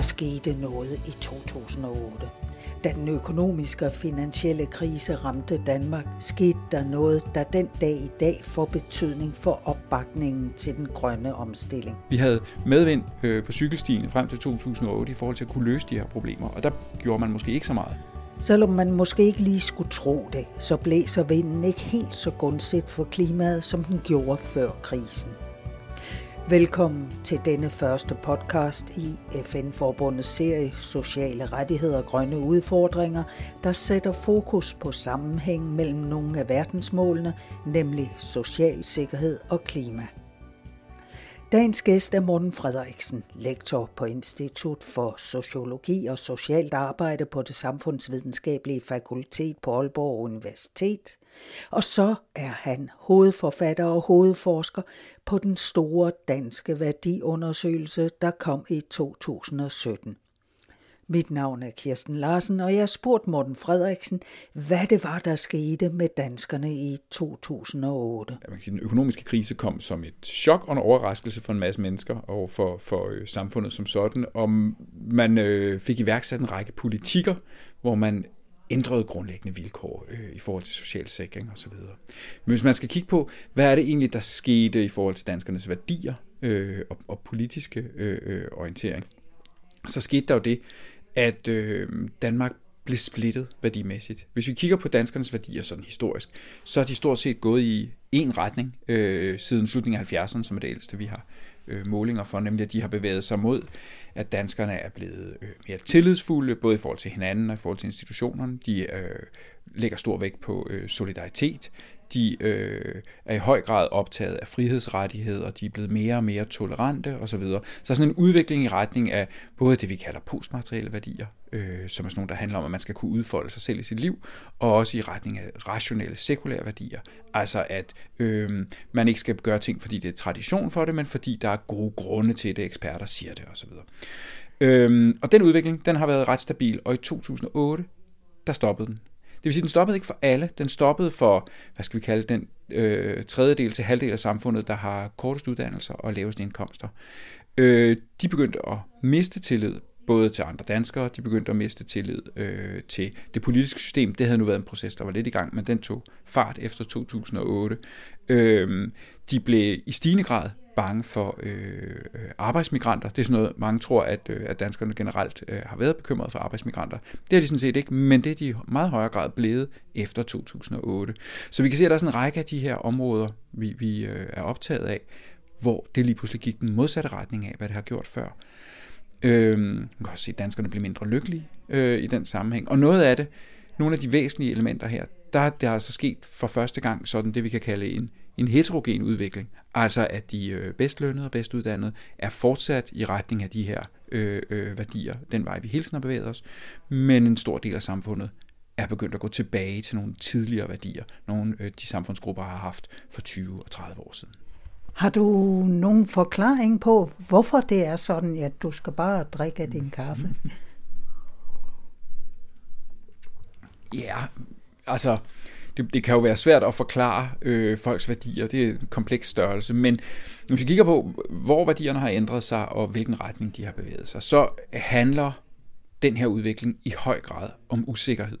Der skete noget i 2008. Da den økonomiske og finansielle krise ramte Danmark, skete der noget, der den dag i dag får betydning for opbakningen til den grønne omstilling. Vi havde medvind øh, på cykelstien frem til 2008 i forhold til at kunne løse de her problemer, og der gjorde man måske ikke så meget. Selvom man måske ikke lige skulle tro det, så blæser vinden ikke helt så gunstigt for klimaet, som den gjorde før krisen. Velkommen til denne første podcast i FN-forbundets serie Sociale rettigheder og grønne udfordringer, der sætter fokus på sammenhæng mellem nogle af verdensmålene, nemlig social sikkerhed og klima. Dagens gæst er Morten Frederiksen, lektor på Institut for Sociologi og Socialt Arbejde på det Samfundsvidenskabelige Fakultet på Aalborg Universitet. Og så er han hovedforfatter og hovedforsker på den store danske værdiundersøgelse, der kom i 2017. Mit navn er Kirsten Larsen, og jeg har spurgt Morten Frederiksen, hvad det var, der skete med danskerne i 2008. Den økonomiske krise kom som et chok og en overraskelse for en masse mennesker og for, for øh, samfundet som sådan, og man øh, fik iværksat en række politikker, hvor man ændrede grundlæggende vilkår øh, i forhold til social sikring osv. Men hvis man skal kigge på, hvad er det egentlig, der skete i forhold til danskernes værdier øh, og, og politiske øh, øh orientering, så skete der jo det, at øh, Danmark blev splittet værdimæssigt. Hvis vi kigger på danskernes værdier sådan historisk, så er de stort set gået i en retning øh, siden slutningen af 70'erne, som er det ældste, vi har øh, målinger for, nemlig at de har bevæget sig mod, at danskerne er blevet øh, mere tillidsfulde, både i forhold til hinanden og i forhold til institutionerne. De øh, lægger stor vægt på øh, solidaritet. De øh, er i høj grad optaget af frihedsrettigheder, de er blevet mere og mere tolerante osv. Så, så sådan en udvikling i retning af både det, vi kalder postmaterielle værdier, øh, som er sådan nogle, der handler om, at man skal kunne udfolde sig selv i sit liv, og også i retning af rationelle, sekulære værdier. Altså at øh, man ikke skal gøre ting, fordi det er tradition for det, men fordi der er gode grunde til det, eksperter siger det osv. Øhm, og den udvikling, den har været ret stabil, og i 2008, der stoppede den. Det vil sige, den stoppede ikke for alle. Den stoppede for, hvad skal vi kalde den, øh, tredjedel til halvdel af samfundet, der har kortest uddannelser og laveste indkomster. Øh, de begyndte at miste tillid både til andre danskere, de begyndte at miste tillid øh, til det politiske system. Det havde nu været en proces, der var lidt i gang, men den tog fart efter 2008. Øh, de blev i stigende grad bange for øh, arbejdsmigranter. Det er sådan noget, mange tror, at, øh, at danskerne generelt øh, har været bekymret for arbejdsmigranter. Det er de sådan set ikke, men det er de i meget højere grad blevet efter 2008. Så vi kan se, at der er sådan en række af de her områder, vi, vi øh, er optaget af, hvor det lige pludselig gik den modsatte retning af, hvad det har gjort før. Øh, man kan også se, at danskerne bliver mindre lykkelige øh, i den sammenhæng. Og noget af det, nogle af de væsentlige elementer her, der er det altså sket for første gang sådan det, vi kan kalde en, en heterogen udvikling. Altså at de øh, bedst lønnede og bedst uddannede er fortsat i retning af de her øh, øh, værdier, den vej vi hele tiden har bevæget os, men en stor del af samfundet er begyndt at gå tilbage til nogle tidligere værdier, nogle øh, de samfundsgrupper har haft for 20 og 30 år siden. Har du nogen forklaring på, hvorfor det er sådan, at du skal bare drikke din kaffe? Ja, altså det, det kan jo være svært at forklare øh, folks værdier. Det er en kompleks størrelse. Men hvis vi kigger på, hvor værdierne har ændret sig, og hvilken retning de har bevæget sig, så handler den her udvikling i høj grad om usikkerhed.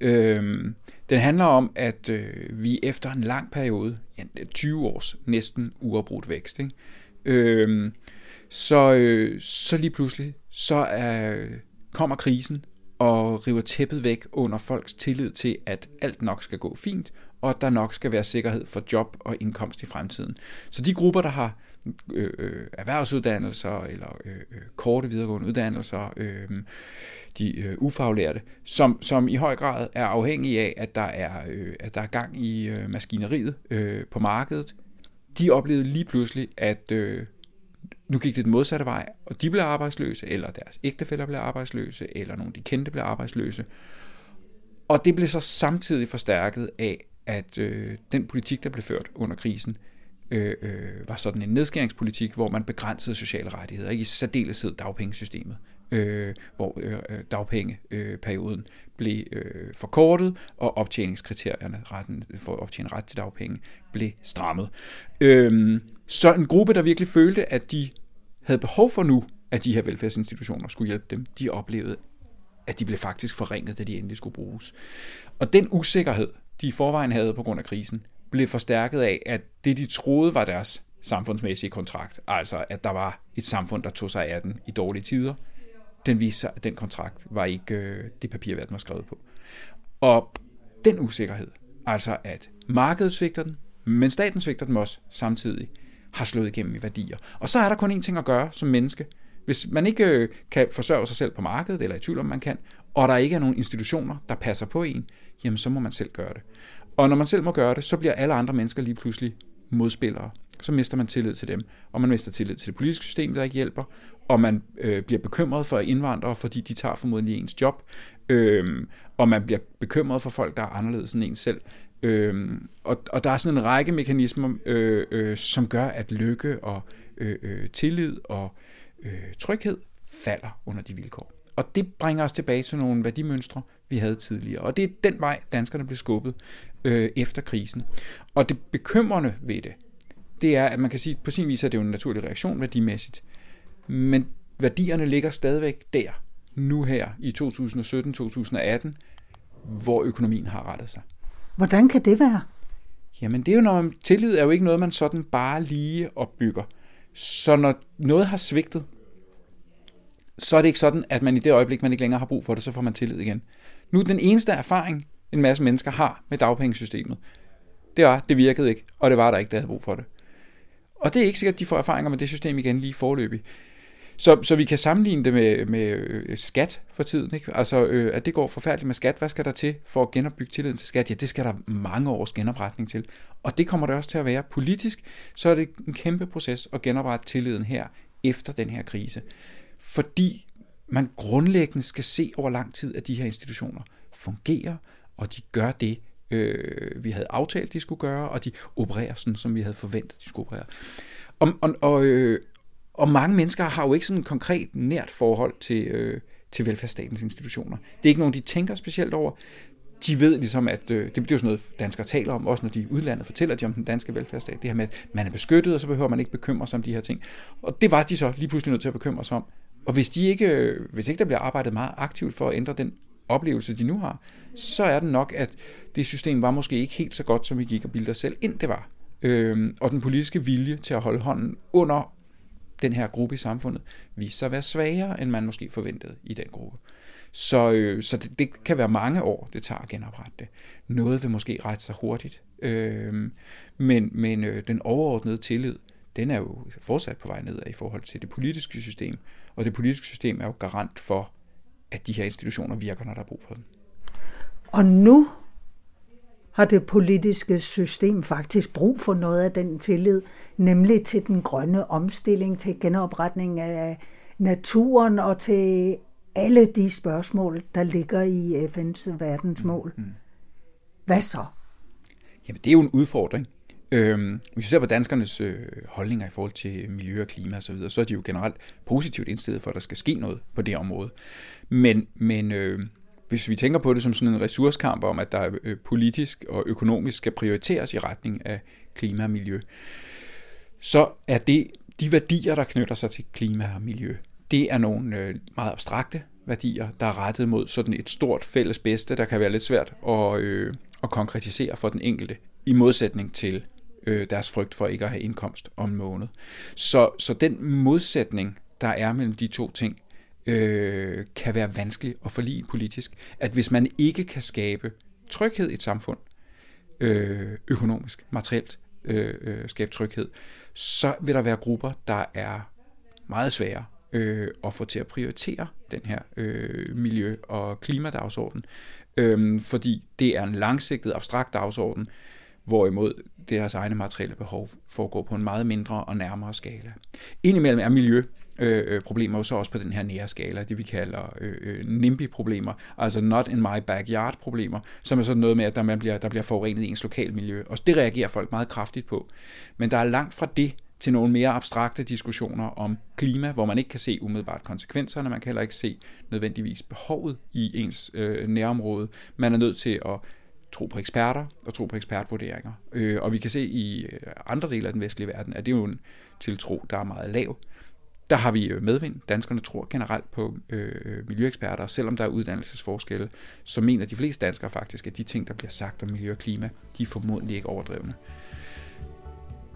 Øh, den handler om, at øh, vi efter en lang periode, ja, 20 års næsten uafbrudt vækst, ikke? Øh, så, øh, så lige pludselig, så er, kommer krisen, og river tæppet væk under folks tillid til, at alt nok skal gå fint, og at der nok skal være sikkerhed for job og indkomst i fremtiden. Så de grupper, der har øh, øh, erhvervsuddannelser eller øh, øh, korte videregående uddannelser, øh, de øh, ufaglærte, som, som i høj grad er afhængige af, at der er, øh, at der er gang i øh, maskineriet øh, på markedet, de oplevede lige pludselig, at øh, nu gik det den modsatte vej, og de blev arbejdsløse, eller deres ægtefæller blev arbejdsløse, eller nogle de kendte blev arbejdsløse. Og det blev så samtidig forstærket af, at øh, den politik, der blev ført under krisen, øh, øh, var sådan en nedskæringspolitik, hvor man begrænsede sociale rettigheder, ikke i særdeleshed dagpengesystemet, øh, hvor øh, øh dagpengeperioden blev øh, forkortet, og optjeningskriterierne retten, for at optjene ret til dagpenge blev strammet. Øh, så en gruppe, der virkelig følte, at de havde behov for nu at de her velfærdsinstitutioner skulle hjælpe dem, de oplevede, at de blev faktisk forringet, da de endelig skulle bruges. Og den usikkerhed, de i forvejen havde på grund af krisen, blev forstærket af, at det de troede var deres samfundsmæssige kontrakt, altså at der var et samfund, der tog sig af den i dårlige tider, den viste sig, at den kontrakt var ikke øh, det papir, den var skrevet på. Og den usikkerhed, altså at markedet svigter den, men staten svigter den også samtidig, har slået igennem i værdier. Og så er der kun én ting at gøre som menneske. Hvis man ikke øh, kan forsørge sig selv på markedet, eller i tvivl om man kan, og der ikke er nogen institutioner, der passer på en, jamen så må man selv gøre det. Og når man selv må gøre det, så bliver alle andre mennesker lige pludselig modspillere. Så mister man tillid til dem, og man mister tillid til det politiske system, der ikke hjælper, og man øh, bliver bekymret for indvandrere, fordi de tager formodentlig ens job, øh, og man bliver bekymret for folk, der er anderledes end en selv. Øh, og, og der er sådan en række mekanismer, øh, øh, som gør, at lykke og øh, øh, tillid og øh, tryghed falder under de vilkår. Og det bringer os tilbage til nogle værdimønstre, vi havde tidligere. Og det er den vej, danskerne blev skubbet øh, efter krisen. Og det bekymrende ved det, det er, at man kan sige, at på sin vis er det jo en naturlig reaktion værdimæssigt. Men værdierne ligger stadigvæk der, nu her i 2017-2018, hvor økonomien har rettet sig. Hvordan kan det være? Jamen det er jo, når man, tillid er jo ikke noget, man sådan bare lige opbygger. Så når noget har svigtet, så er det ikke sådan, at man i det øjeblik, man ikke længere har brug for det, så får man tillid igen. Nu den eneste erfaring, en masse mennesker har med dagpengesystemet, det var, det virkede ikke, og det var der ikke, der havde brug for det. Og det er ikke sikkert, at de får erfaringer med det system igen lige forløbig. Så, så vi kan sammenligne det med, med øh, skat for tiden. Ikke? Altså, øh, at det går forfærdeligt med skat. Hvad skal der til for at genopbygge tilliden til skat? Ja, det skal der mange års genopretning til. Og det kommer det også til at være. Politisk, så er det en kæmpe proces at genoprette tilliden her efter den her krise. Fordi man grundlæggende skal se over lang tid, at de her institutioner fungerer, og de gør det, øh, vi havde aftalt, de skulle gøre, og de opererer sådan, som vi havde forventet, de skulle operere. Og, og, og, øh, og mange mennesker har jo ikke sådan et konkret nært forhold til, øh, til velfærdsstatens institutioner. Det er ikke nogen, de tænker specielt over. De ved ligesom, at øh, det bliver sådan noget, danskere taler om, også når de i udlandet fortæller de om den danske velfærdsstat. Det her med, at man er beskyttet, og så behøver man ikke bekymre sig om de her ting. Og det var de så lige pludselig nødt til at bekymre sig om. Og hvis, de ikke, øh, hvis ikke der bliver arbejdet meget aktivt for at ændre den oplevelse, de nu har, så er det nok, at det system var måske ikke helt så godt, som vi gik og bildte os selv ind det var. Øhm, og den politiske vilje til at holde hånden under den her gruppe i samfundet viser sig at være svagere, end man måske forventede i den gruppe. Så, øh, så det, det kan være mange år, det tager at genoprette det. Noget vil måske rette sig hurtigt, øh, men, men øh, den overordnede tillid, den er jo fortsat på vej nedad i forhold til det politiske system, og det politiske system er jo garant for, at de her institutioner virker, når der er brug for dem. Og nu har det politiske system faktisk brug for noget af den tillid, nemlig til den grønne omstilling, til genopretning af naturen og til alle de spørgsmål, der ligger i FN's verdensmål. Mm, mm. Hvad så? Jamen, det er jo en udfordring. Øhm, hvis vi ser på danskernes øh, holdninger i forhold til miljø og klima osv., så, videre, så er de jo generelt positivt indstillet for, at der skal ske noget på det område. Men, men øh, hvis vi tænker på det som sådan en ressourcekamp om, at der øh, politisk og økonomisk skal prioriteres i retning af klima og miljø, så er det de værdier, der knytter sig til klima og miljø, det er nogle øh, meget abstrakte værdier, der er rettet mod sådan et stort fælles bedste, der kan være lidt svært at, øh, at konkretisere for den enkelte, i modsætning til øh, deres frygt for ikke at have indkomst om en måned. Så, så den modsætning, der er mellem de to ting, øh, kan være vanskelig at forlige politisk. At hvis man ikke kan skabe tryghed i et samfund, øh, økonomisk, materielt øh, øh, skabe tryghed, så vil der være grupper, der er meget svære øh, at få til at prioritere den her øh, miljø- og klimadagsorden, øh, fordi det er en langsigtet, abstrakt dagsorden, hvorimod deres egne materielle behov foregår på en meget mindre og nærmere skala. Indimellem er miljø Øh, øh, problemer jo så også på den her nære skala, det vi kalder øh, øh, NIMBY-problemer, altså not in my backyard-problemer, som er sådan noget med, at der, man bliver, der bliver forurenet i ens lokalmiljø, og det reagerer folk meget kraftigt på. Men der er langt fra det til nogle mere abstrakte diskussioner om klima, hvor man ikke kan se umiddelbart konsekvenserne, man kan heller ikke se nødvendigvis behovet i ens øh, nærområde. Man er nødt til at tro på eksperter og tro på ekspertvurderinger. Øh, og vi kan se i øh, andre dele af den vestlige verden, at det er jo en tiltro, der er meget lav der har vi øh, medvind. Danskerne tror generelt på øh, øh miljøeksperter, selvom der er uddannelsesforskelle, så mener de fleste danskere faktisk, at de ting, der bliver sagt om miljø og klima, de er formodentlig ikke overdrevne.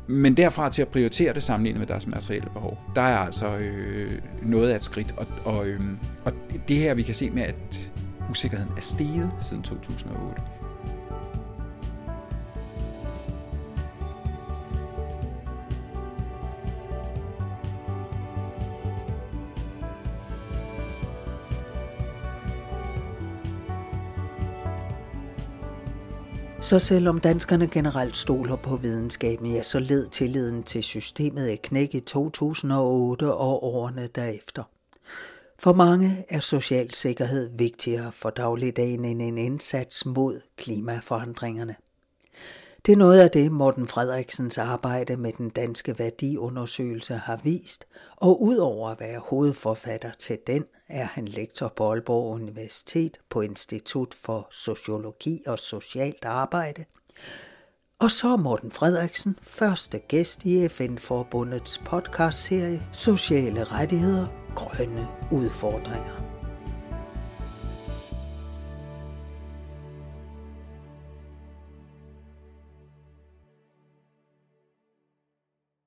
Men derfra til at prioritere det sammenlignet med deres materielle behov, der er altså øh, noget af et skridt. Og, og, øh, og det her, vi kan se med, at usikkerheden er steget siden 2008. Så selvom danskerne generelt stoler på videnskaben, ja, så led tilliden til systemet et knæk i 2008 og årene derefter. For mange er social sikkerhed vigtigere for dagligdagen end en indsats mod klimaforandringerne. Det er noget af det, Morten Frederiksens arbejde med den danske værdiundersøgelse har vist, og udover at være hovedforfatter til den, er han lektor på Aalborg Universitet på Institut for Sociologi og Socialt Arbejde. Og så er Morten Frederiksen første gæst i FN-forbundets podcastserie Sociale rettigheder, grønne udfordringer.